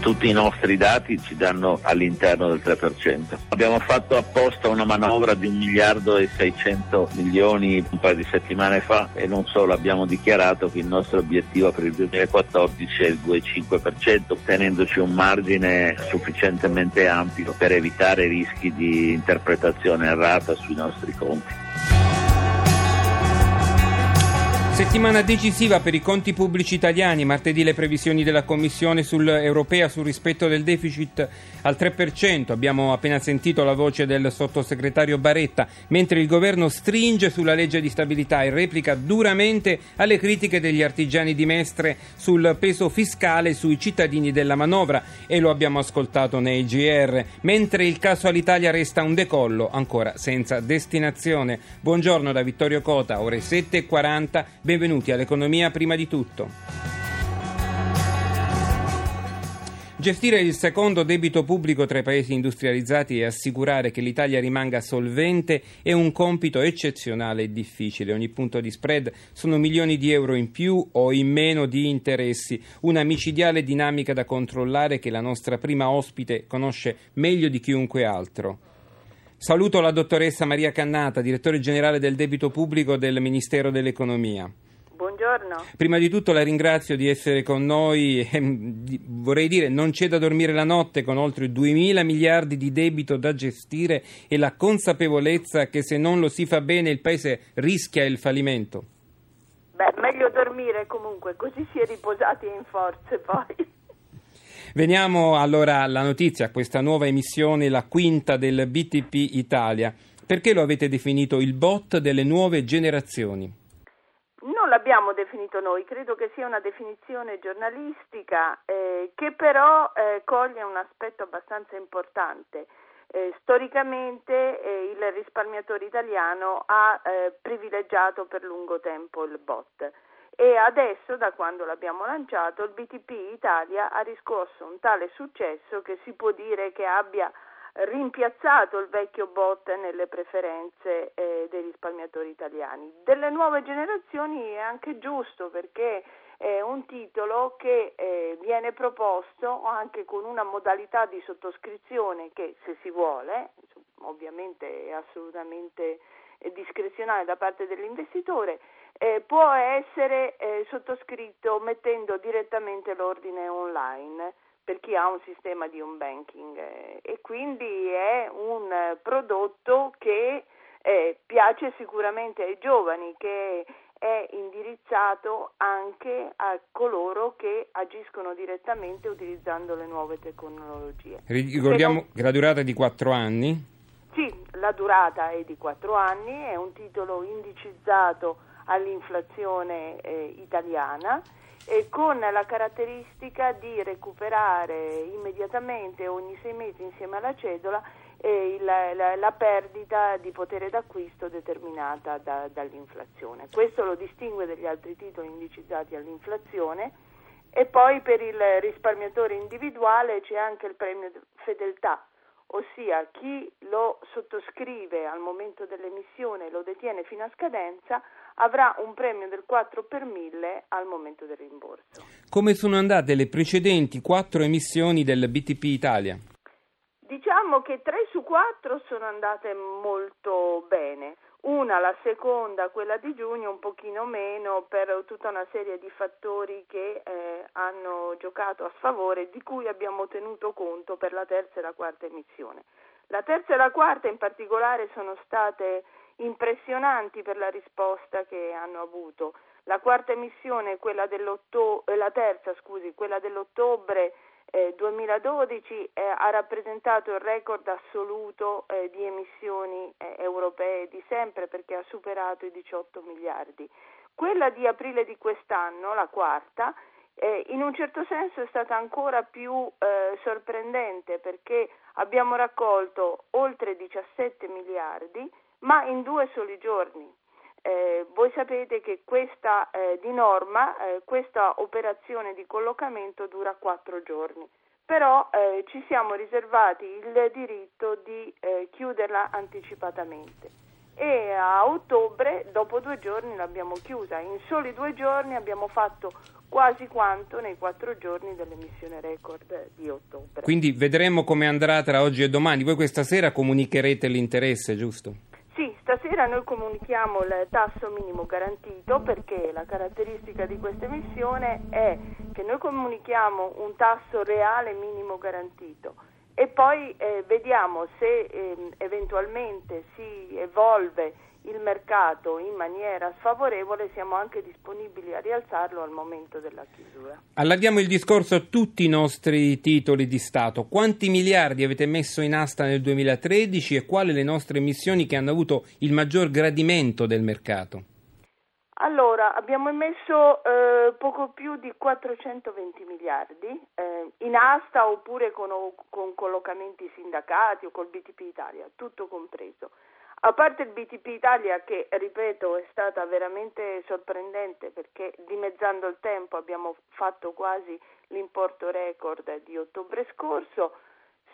Tutti i nostri dati ci danno all'interno del 3%. Abbiamo fatto apposta una manovra di 1 miliardo e 600 milioni un paio di settimane fa e non solo abbiamo dichiarato che il nostro obiettivo per il 2014 è il 2,5%, tenendoci un margine sufficientemente ampio per evitare rischi di interpretazione errata sui nostri conti. Settimana decisiva per i conti pubblici italiani. Martedì le previsioni della Commissione sul, europea sul rispetto del deficit al 3%. Abbiamo appena sentito la voce del sottosegretario Baretta, mentre il governo stringe sulla legge di stabilità e replica duramente alle critiche degli artigiani di Mestre sul peso fiscale sui cittadini della manovra e lo abbiamo ascoltato nei GR. Mentre il caso all'Italia resta un decollo ancora senza destinazione. Buongiorno da Vittorio Cota, ore 7.40. Benvenuti all'economia prima di tutto. Gestire il secondo debito pubblico tra i paesi industrializzati e assicurare che l'Italia rimanga solvente è un compito eccezionale e difficile. Ogni punto di spread sono milioni di euro in più o in meno di interessi, una micidiale dinamica da controllare che la nostra prima ospite conosce meglio di chiunque altro. Saluto la dottoressa Maria Cannata, direttore generale del debito pubblico del Ministero dell'Economia. Buongiorno. Prima di tutto la ringrazio di essere con noi. Vorrei dire, non c'è da dormire la notte con oltre 2.000 miliardi di debito da gestire e la consapevolezza che se non lo si fa bene il Paese rischia il fallimento. Beh, meglio dormire comunque, così si è riposati in forze poi. Veniamo allora alla notizia, questa nuova emissione, la quinta del BTP Italia. Perché lo avete definito il bot delle nuove generazioni? Non l'abbiamo definito noi, credo che sia una definizione giornalistica eh, che però eh, coglie un aspetto abbastanza importante. Eh, storicamente eh, il risparmiatore italiano ha eh, privilegiato per lungo tempo il bot e adesso da quando l'abbiamo lanciato il BTP Italia ha riscosso un tale successo che si può dire che abbia rimpiazzato il vecchio bot nelle preferenze eh, dei risparmiatori italiani. Delle nuove generazioni è anche giusto perché è un titolo che eh, viene proposto anche con una modalità di sottoscrizione che se si vuole, ovviamente è assolutamente discrezionale da parte dell'investitore, eh, può essere eh, sottoscritto mettendo direttamente l'ordine online per chi ha un sistema di home banking eh, e quindi è un prodotto che eh, piace sicuramente ai giovani, che è indirizzato anche a coloro che agiscono direttamente utilizzando le nuove tecnologie. Ricordiamo che la durata è di quattro anni? Sì, la durata è di quattro anni, è un titolo indicizzato all'inflazione eh, italiana e con la caratteristica di recuperare immediatamente ogni sei mesi insieme alla cedola eh, il, la, la, perdita di potere d'acquisto determinata da, dall'inflazione. Questo lo distingue dagli altri titoli indicizzati all'inflazione e poi per il risparmiatore individuale c'è anche il premio fedeltà ossia chi lo sottoscrive al momento dell'emissione e lo detiene fino a scadenza avrà un premio del 4 per 1000 al momento del rimborso. Come sono andate le precedenti quattro emissioni del BTP Italia? Diciamo che 3 su 4 sono andate molto bene. Una, la seconda, quella di giugno, un pochino meno per tutta una serie di fattori che eh, hanno giocato a sfavore di cui abbiamo tenuto conto per la terza e la quarta emissione. La terza e la quarta in particolare sono state impressionanti per la risposta che hanno avuto. La quarta emissione, quella eh, la terza, scusi, quella dell'ottobre eh, 2012 eh, ha rappresentato il record assoluto eh, di emissioni eh, europee di sempre perché ha superato i 18 miliardi. Quella di aprile di quest'anno, la quarta, eh, in un certo senso è stata ancora più eh, sorprendente perché abbiamo raccolto oltre 17 miliardi, ma in due soli giorni. Eh, voi sapete che questa, eh, di norma, eh, questa operazione di collocamento dura quattro giorni, però eh, ci siamo riservati il diritto di eh, chiuderla anticipatamente e a ottobre, dopo due giorni, l'abbiamo chiusa. In soli due giorni abbiamo fatto quasi quanto nei quattro giorni dell'emissione record di ottobre. Quindi vedremo come andrà tra oggi e domani. Voi questa sera comunicherete l'interesse, giusto? Stasera noi comunichiamo il tasso minimo garantito perché la caratteristica di questa emissione è che noi comunichiamo un tasso reale minimo garantito e poi eh, vediamo se eh, eventualmente si evolve il mercato in maniera sfavorevole, siamo anche disponibili a rialzarlo al momento della chiusura. Allarghiamo il discorso a tutti i nostri titoli di Stato. Quanti miliardi avete messo in asta nel 2013 e quali le nostre emissioni che hanno avuto il maggior gradimento del mercato? Allora, abbiamo emesso eh, poco più di 420 miliardi eh, in asta oppure con, con, collocamenti sindacati o col BTP Italia, tutto compreso. A parte il BTP Italia che, ripeto, è stata veramente sorprendente perché dimezzando il tempo abbiamo fatto quasi l'importo record di ottobre scorso,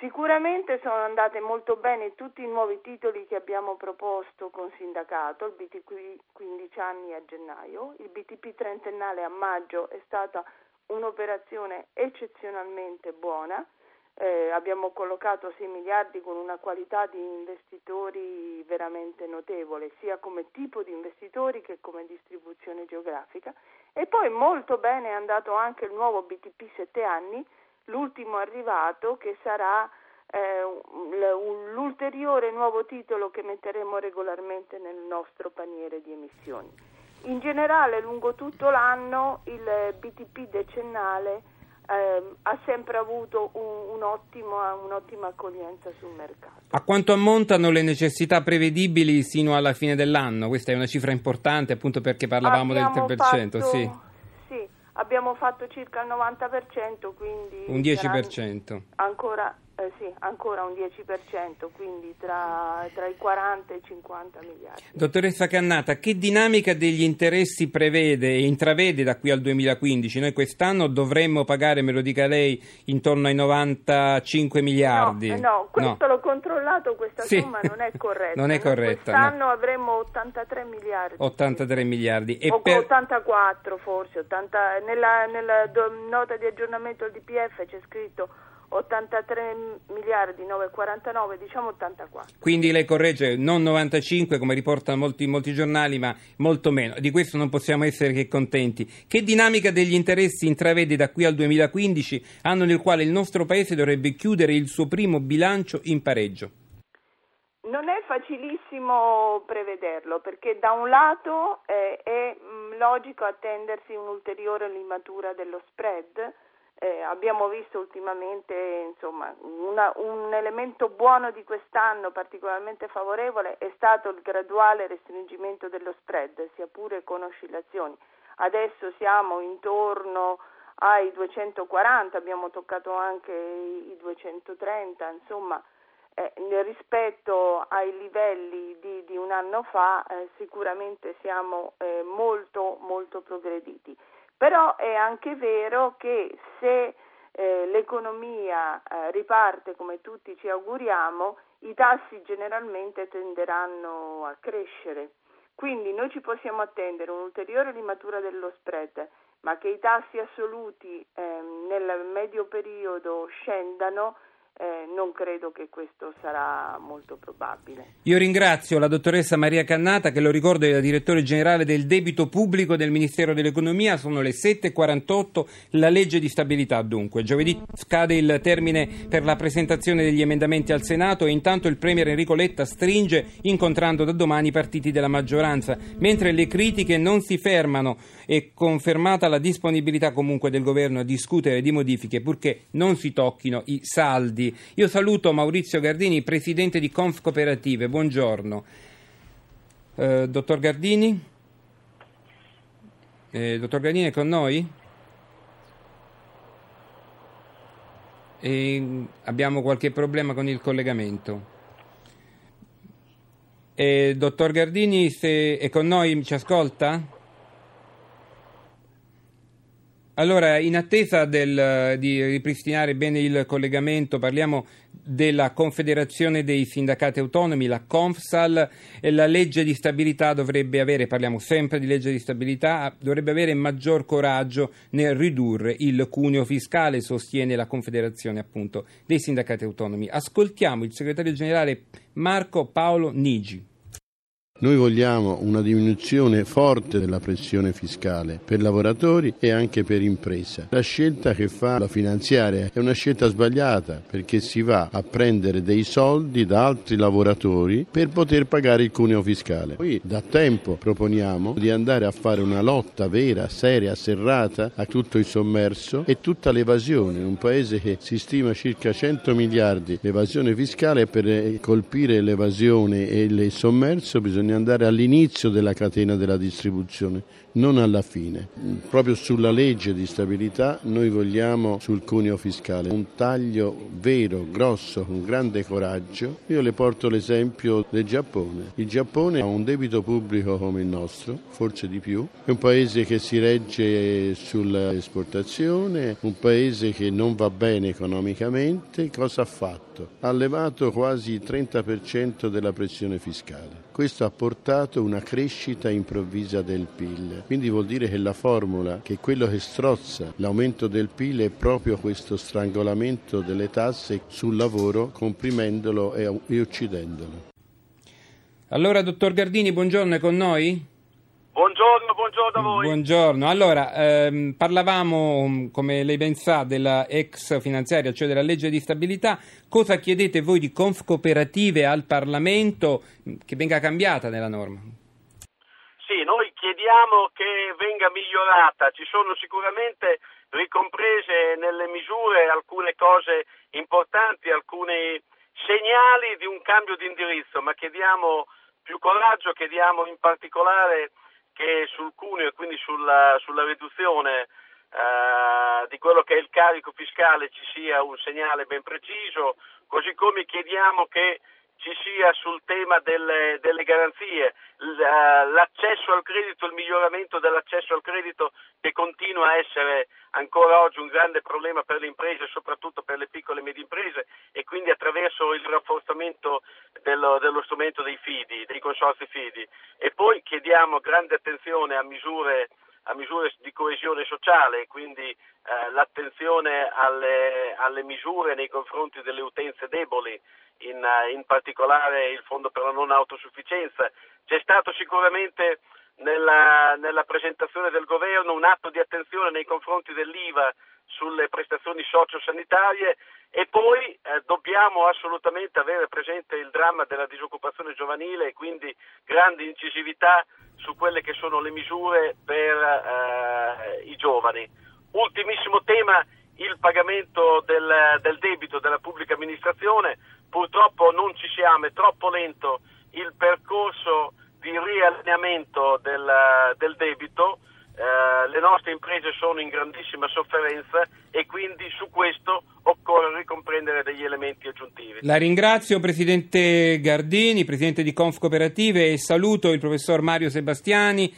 Sicuramente sono andate molto bene tutti i nuovi titoli che abbiamo proposto con sindacato, il BTP 15 anni a gennaio, il BTP trentennale a maggio è stata un'operazione eccezionalmente buona, eh, abbiamo collocato 6 miliardi con una qualità di investitori veramente notevole, sia come tipo di investitori che come distribuzione geografica e poi molto bene è andato anche il nuovo BTP 7 anni l'ultimo arrivato che sarà eh, l'ulteriore nuovo titolo che metteremo regolarmente nel nostro paniere di emissioni. In generale, lungo tutto l'anno, il BTP decennale eh, ha sempre avuto un, un ottimo, un'ottima accoglienza sul mercato. A quanto ammontano le necessità prevedibili sino alla fine dell'anno? Questa è una cifra importante appunto perché parlavamo Abbiamo del 3%. Fatto... Sì abbiamo fatto circa il 90%, quindi un 10%. Ancora, eh, sì, ancora un 10%, quindi tra, tra, i 40 e i 50 miliardi. Dottoressa Cannata, che dinamica degli interessi prevede e intravede da qui al 2015? Noi quest'anno dovremmo pagare, me lo dica lei, intorno ai 95 miliardi. No, no questo no. l'ho controllato, questa sì. somma non è corretta. non è corretta. Quest'anno no. avremo 83 miliardi. 83 miliardi. E o per... 84 forse, 80... nella, nella nota di aggiornamento del DPF c'è scritto 83 miliardi 949, diciamo 84. Quindi lei corregge non 95 come riportano molti, molti giornali, ma molto meno. Di questo non possiamo essere che contenti. Che dinamica degli interessi intravede da qui al 2015, anno nel quale il nostro Paese dovrebbe chiudere il suo primo bilancio in pareggio? Non è facilissimo prevederlo perché da un lato eh, è mh, logico attendersi un'ulteriore limatura dello spread eh, abbiamo visto ultimamente insomma, una, un elemento buono di quest'anno particolarmente favorevole è stato il graduale restringimento dello spread, sia pure con oscillazioni. Adesso siamo intorno ai 240, abbiamo toccato anche i 230, insomma eh, rispetto ai livelli di, di un anno fa eh, sicuramente siamo eh, molto molto progrediti. Però è anche vero che se eh, l'economia eh, riparte come tutti ci auguriamo, i tassi generalmente tenderanno a crescere. Quindi noi ci possiamo attendere un'ulteriore limatura dello spread, ma che i tassi assoluti eh, nel medio periodo scendano eh, non credo che questo sarà molto probabile. Io ringrazio la dottoressa Maria Cannata, che lo ricordo è la direttore generale del debito pubblico del Ministero dell'Economia. Sono le 7.48, la legge di stabilità dunque. Giovedì scade il termine per la presentazione degli emendamenti al Senato e intanto il Premier Enrico Letta stringe incontrando da domani i partiti della maggioranza, mentre le critiche non si fermano e confermata la disponibilità comunque del governo a discutere di modifiche purché non si tocchino i saldi. Io saluto Maurizio Gardini, presidente di Conf Cooperative. Buongiorno. Eh, dottor Gardini? Eh, dottor Gardini è con noi? E abbiamo qualche problema con il collegamento. Eh, dottor Gardini, se è con noi, ci ascolta? Allora, in attesa del, di ripristinare bene il collegamento, parliamo della Confederazione dei Sindacati Autonomi, la Confsal, la legge di stabilità dovrebbe avere, parliamo sempre di legge di stabilità, dovrebbe avere maggior coraggio nel ridurre il cuneo fiscale, sostiene la Confederazione appunto dei Sindacati Autonomi. Ascoltiamo il segretario generale Marco Paolo Nigi. Noi vogliamo una diminuzione forte della pressione fiscale per lavoratori e anche per impresa. La scelta che fa la finanziaria è una scelta sbagliata perché si va a prendere dei soldi da altri lavoratori per poter pagare il cuneo fiscale. Noi da tempo proponiamo di andare a fare una lotta vera, seria, serrata a tutto il sommerso e tutta l'evasione. Un paese che si stima circa 100 miliardi l'evasione fiscale per colpire l'evasione e il sommerso bisogna bisogna andare all'inizio della catena della distribuzione, non alla fine. Proprio sulla legge di stabilità noi vogliamo sul cuneo fiscale un taglio vero, grosso, con grande coraggio. Io le porto l'esempio del Giappone. Il Giappone ha un debito pubblico come il nostro, forse di più, è un paese che si regge sull'esportazione, un paese che non va bene economicamente. Cosa ha fatto? Ha levato quasi il 30% della pressione fiscale. Questo ha portato una crescita improvvisa del PIL. Quindi vuol dire che la formula, che quello che strozza l'aumento del PIL è proprio questo strangolamento delle tasse sul lavoro, comprimendolo e uccidendolo. Allora, dottor Gardini, buongiorno, è con noi? Buongiorno, buongiorno a voi. Buongiorno. Allora, ehm, parlavamo, come lei ben sa, della ex finanziaria, cioè della legge di stabilità. Cosa chiedete voi di conf cooperative al Parlamento che venga cambiata nella norma? Sì, noi chiediamo che venga migliorata. Ci sono sicuramente ricomprese nelle misure alcune cose importanti, alcuni segnali di un cambio di indirizzo, ma chiediamo più coraggio, chiediamo in particolare che sul cuneo e quindi sulla, sulla riduzione eh, di quello che è il carico fiscale ci sia un segnale ben preciso, così come chiediamo che ci sia sul tema delle, delle garanzie, eh, l'accesso al credito, il miglioramento dell'accesso al credito che continua a essere ancora oggi un grande problema per le imprese, soprattutto per le piccole e medie imprese e quindi attraverso il rafforzamento dello, dello strumento dei fidi, dei consorzi fidi. E poi chiediamo grande attenzione a misure a misure di coesione sociale, quindi eh, l'attenzione alle, alle, misure nei confronti delle utenze deboli, in, in, particolare il Fondo per la non autosufficienza. C'è stato sicuramente nella, nella presentazione del governo un atto di attenzione nei confronti dell'IVA sulle prestazioni sociosanitarie e poi eh, dobbiamo assolutamente avere presente il dramma della disoccupazione giovanile e quindi grande incisività su quelle che sono le misure per eh, i giovani. Ultimissimo tema, il pagamento del, del, debito della pubblica amministrazione. Purtroppo non ci siamo, è troppo lento il percorso di riallineamento del, del debito. Eh, le nostre imprese sono in grandissima sofferenza e quindi su questo occorre ricomprendere degli elementi aggiuntivi. La ringrazio Presidente Gardini, Presidente di Conf Cooperative e saluto il Professor Mario Sebastiani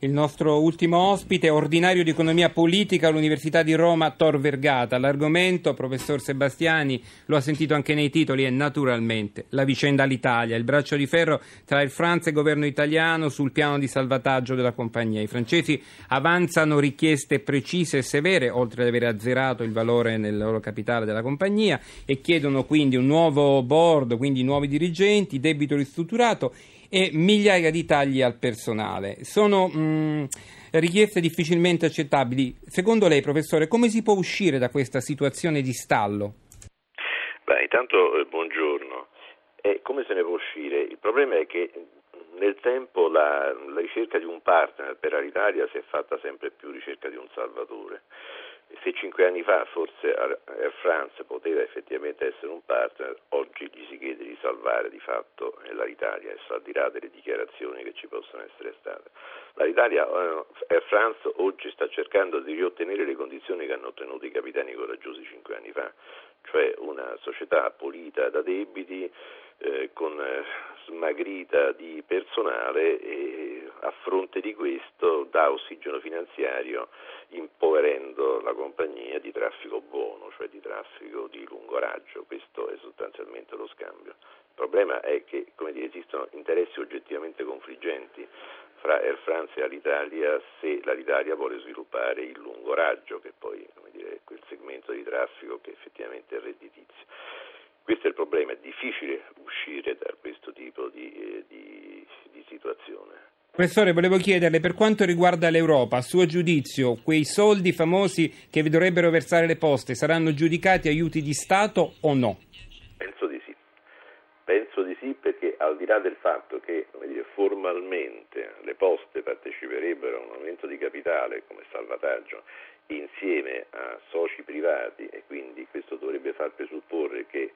il nostro ultimo ospite, ordinario di economia politica all'Università di Roma Tor Vergata. L'argomento, professor Sebastiani, lo ha sentito anche nei titoli, è naturalmente la vicenda all'Italia, il braccio di ferro tra il France e il governo italiano sul piano di salvataggio della compagnia. I francesi avanzano richieste precise e severe, oltre ad aver azzerato il valore nel loro capitale della compagnia, e chiedono quindi un nuovo board, quindi nuovi dirigenti, debito ristrutturato e migliaia di tagli al personale. Sono mh, mm, richieste difficilmente accettabili. Secondo lei, professore, come si può uscire da questa situazione di stallo? Beh, intanto eh, buongiorno. Eh, come se ne può uscire? Il problema è che nel tempo la, la ricerca di un partner per Alitalia si è fatta sempre più ricerca di un salvatore se cinque anni fa forse Air France poteva effettivamente essere un partner, oggi gli si chiede di salvare di fatto l'Italia, al di là delle dichiarazioni che ci possono essere state. L'Italia, eh, Air France oggi sta cercando di riottenere le condizioni che hanno ottenuto i capitani coraggiosi cinque anni fa, cioè una società pulita da debiti, eh, con eh, smagrita di personale e a fronte di questo dà ossigeno finanziario impoverendo la compagnia di traffico buono, cioè di traffico di lungo raggio, questo è sostanzialmente lo scambio. Il problema è che dire, esistono interessi oggettivamente confliggenti fra Air France e Alitalia se l'Alitalia vuole sviluppare il lungo raggio, che poi dire, è quel segmento di traffico che effettivamente è redditizio. Questo è il problema, è difficile uscire da questo tipo di, eh, di, di situazione. Professore, volevo chiederle per quanto riguarda l'Europa, a suo giudizio, quei soldi famosi che vi dovrebbero versare le poste saranno giudicati aiuti di Stato o no? Penso di sì. Penso di sì perché al di là del fatto che dire, formalmente le poste parteciperebbero a un aumento di capitale come salvataggio insieme a soci privati e quindi questo dovrebbe far presupporre che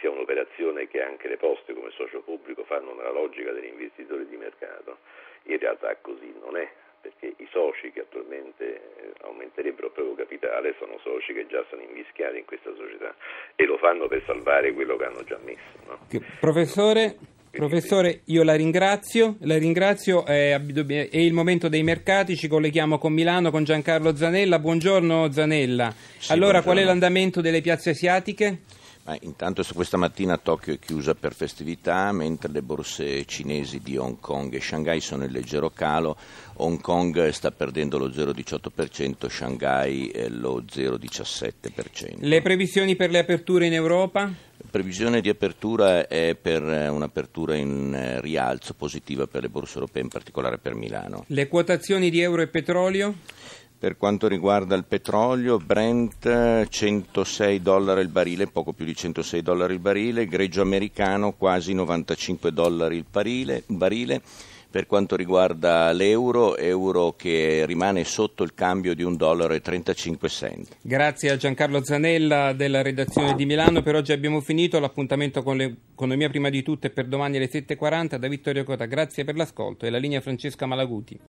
sia un'operazione che anche le poste come socio pubblico fanno nella logica degli investitori di mercato, in realtà così non è, perché i soci che attualmente eh, aumenterebbero il proprio capitale sono soci che già sono invischiati in questa società e lo fanno per salvare quello che hanno già messo. No? Professore, Professore, io la ringrazio, la ringrazio è, è, il momento dei mercati, ci colleghiamo con Milano con Giancarlo Zanella. Buongiorno Zanella. Sì, allora, buongiorno. qual è l'andamento delle piazze asiatiche? Ma intanto questa mattina Tokyo è chiusa per festività, mentre le borse cinesi di Hong Kong e Shanghai sono in leggero calo. Hong Kong sta perdendo lo 0,18%, Shanghai lo 0,17%. Le previsioni per le aperture in Europa? La previsione di apertura è per un'apertura in rialzo positiva per le borse europee, in particolare per Milano. Le quotazioni di euro e petrolio? Per quanto riguarda il petrolio, Brent 106 dollari il barile, poco più di 106 dollari il barile, greggio americano quasi 95 dollari il barile, barile. Per quanto riguarda l'euro, euro che rimane sotto il cambio di 1,35 dollaro. Grazie a Giancarlo Zanella della redazione di Milano. Per oggi abbiamo finito. L'appuntamento con l'economia prima di tutto è per domani alle 7.40 da Vittorio Cota. Grazie per l'ascolto e la linea Francesca Malaguti.